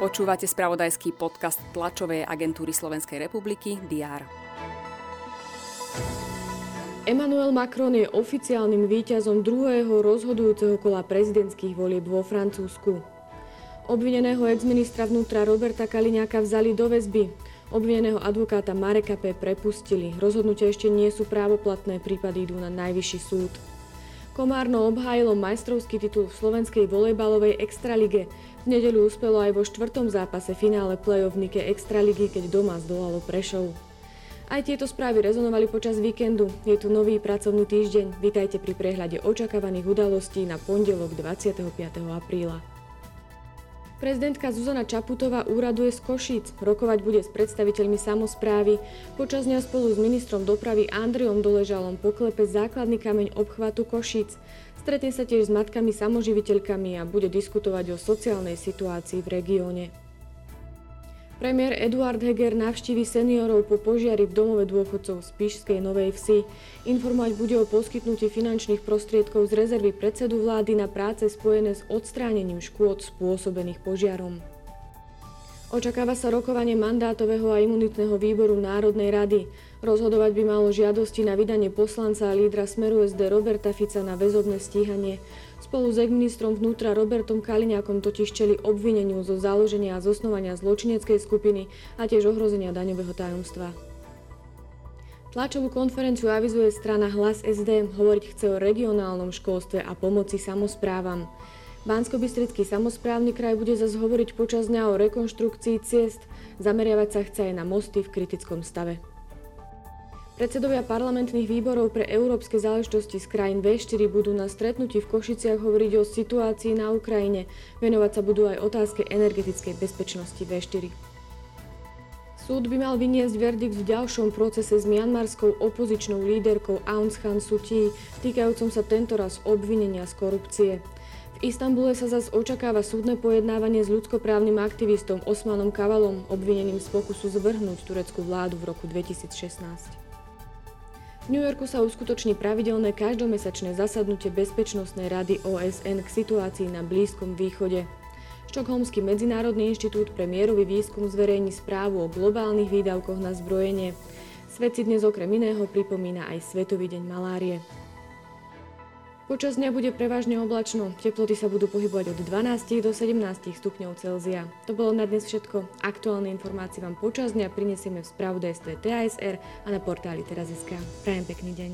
Počúvate spravodajský podcast tlačovej agentúry Slovenskej republiky DR. Emmanuel Macron je oficiálnym víťazom druhého rozhodujúceho kola prezidentských volieb vo Francúzsku. Obvineného exministra vnútra Roberta Kaliňáka vzali do väzby. Obvineného advokáta Mareka P. prepustili. Rozhodnutia ešte nie sú právoplatné, prípady idú na najvyšší súd. Komárno obhájilo majstrovský titul v slovenskej volejbalovej extralige. V nedeľu uspelo aj vo štvrtom zápase finále play-off Nike Extraligy, keď doma zdolalo Prešov. Aj tieto správy rezonovali počas víkendu. Je tu nový pracovný týždeň. Vítajte pri prehľade očakávaných udalostí na pondelok 25. apríla. Prezidentka Zuzana Čaputová úraduje z Košíc. Rokovať bude s predstaviteľmi samozprávy. Počas dňa spolu s ministrom dopravy Andriom Doležalom poklepe základný kameň obchvatu Košíc. Stretne sa tiež s matkami samoživiteľkami a bude diskutovať o sociálnej situácii v regióne. Premiér Eduard Heger navštívi seniorov po požiari v domove dôchodcov z Pišskej Novej Vsi. Informovať bude o poskytnutí finančných prostriedkov z rezervy predsedu vlády na práce spojené s odstránením škôd spôsobených požiarom. Očakáva sa rokovanie mandátového a imunitného výboru Národnej rady. Rozhodovať by malo žiadosti na vydanie poslanca a lídra Smeru SD Roberta Fica na väzobné stíhanie. Spolu s ministrom vnútra Robertom Kaliňákom totiž čeli obvineniu zo založenia a zosnovania zločineckej skupiny a tiež ohrozenia daňového tajomstva. Tlačovú konferenciu avizuje strana Hlas SD, hovoriť chce o regionálnom školstve a pomoci samozprávam. Bansko-Bystrický samozprávny kraj bude zase hovoriť počas dňa o rekonštrukcii ciest, zameriavať sa chce aj na mosty v kritickom stave. Predsedovia parlamentných výborov pre európske záležitosti z krajín V4 budú na stretnutí v Košiciach hovoriť o situácii na Ukrajine. Venovať sa budú aj otázke energetickej bezpečnosti V4. Súd by mal vyniesť verdikt v ďalšom procese s mianmarskou opozičnou líderkou Aung San Suu Kyi, týkajúcom sa tentoraz obvinenia z korupcie. V Istambule sa zas očakáva súdne pojednávanie s ľudskoprávnym aktivistom Osmanom Kavalom, obvineným z pokusu zvrhnúť tureckú vládu v roku 2016. V New Yorku sa uskutoční pravidelné každomesačné zasadnutie Bezpečnostnej rady OSN k situácii na Blízkom východe. Štokholmský medzinárodný inštitút pre mierový výskum zverejní správu o globálnych výdavkoch na zbrojenie. Svet si dnes okrem iného pripomína aj Svetový deň malárie. Počas dňa bude prevažne oblačno, teploty sa budú pohybovať od 12 do 17 stupňov Celzia. To bolo na dnes všetko. Aktuálne informácie vám počas dňa prinesieme v spravodajstve TASR a na portáli teraz.sk. Prajem pekný deň.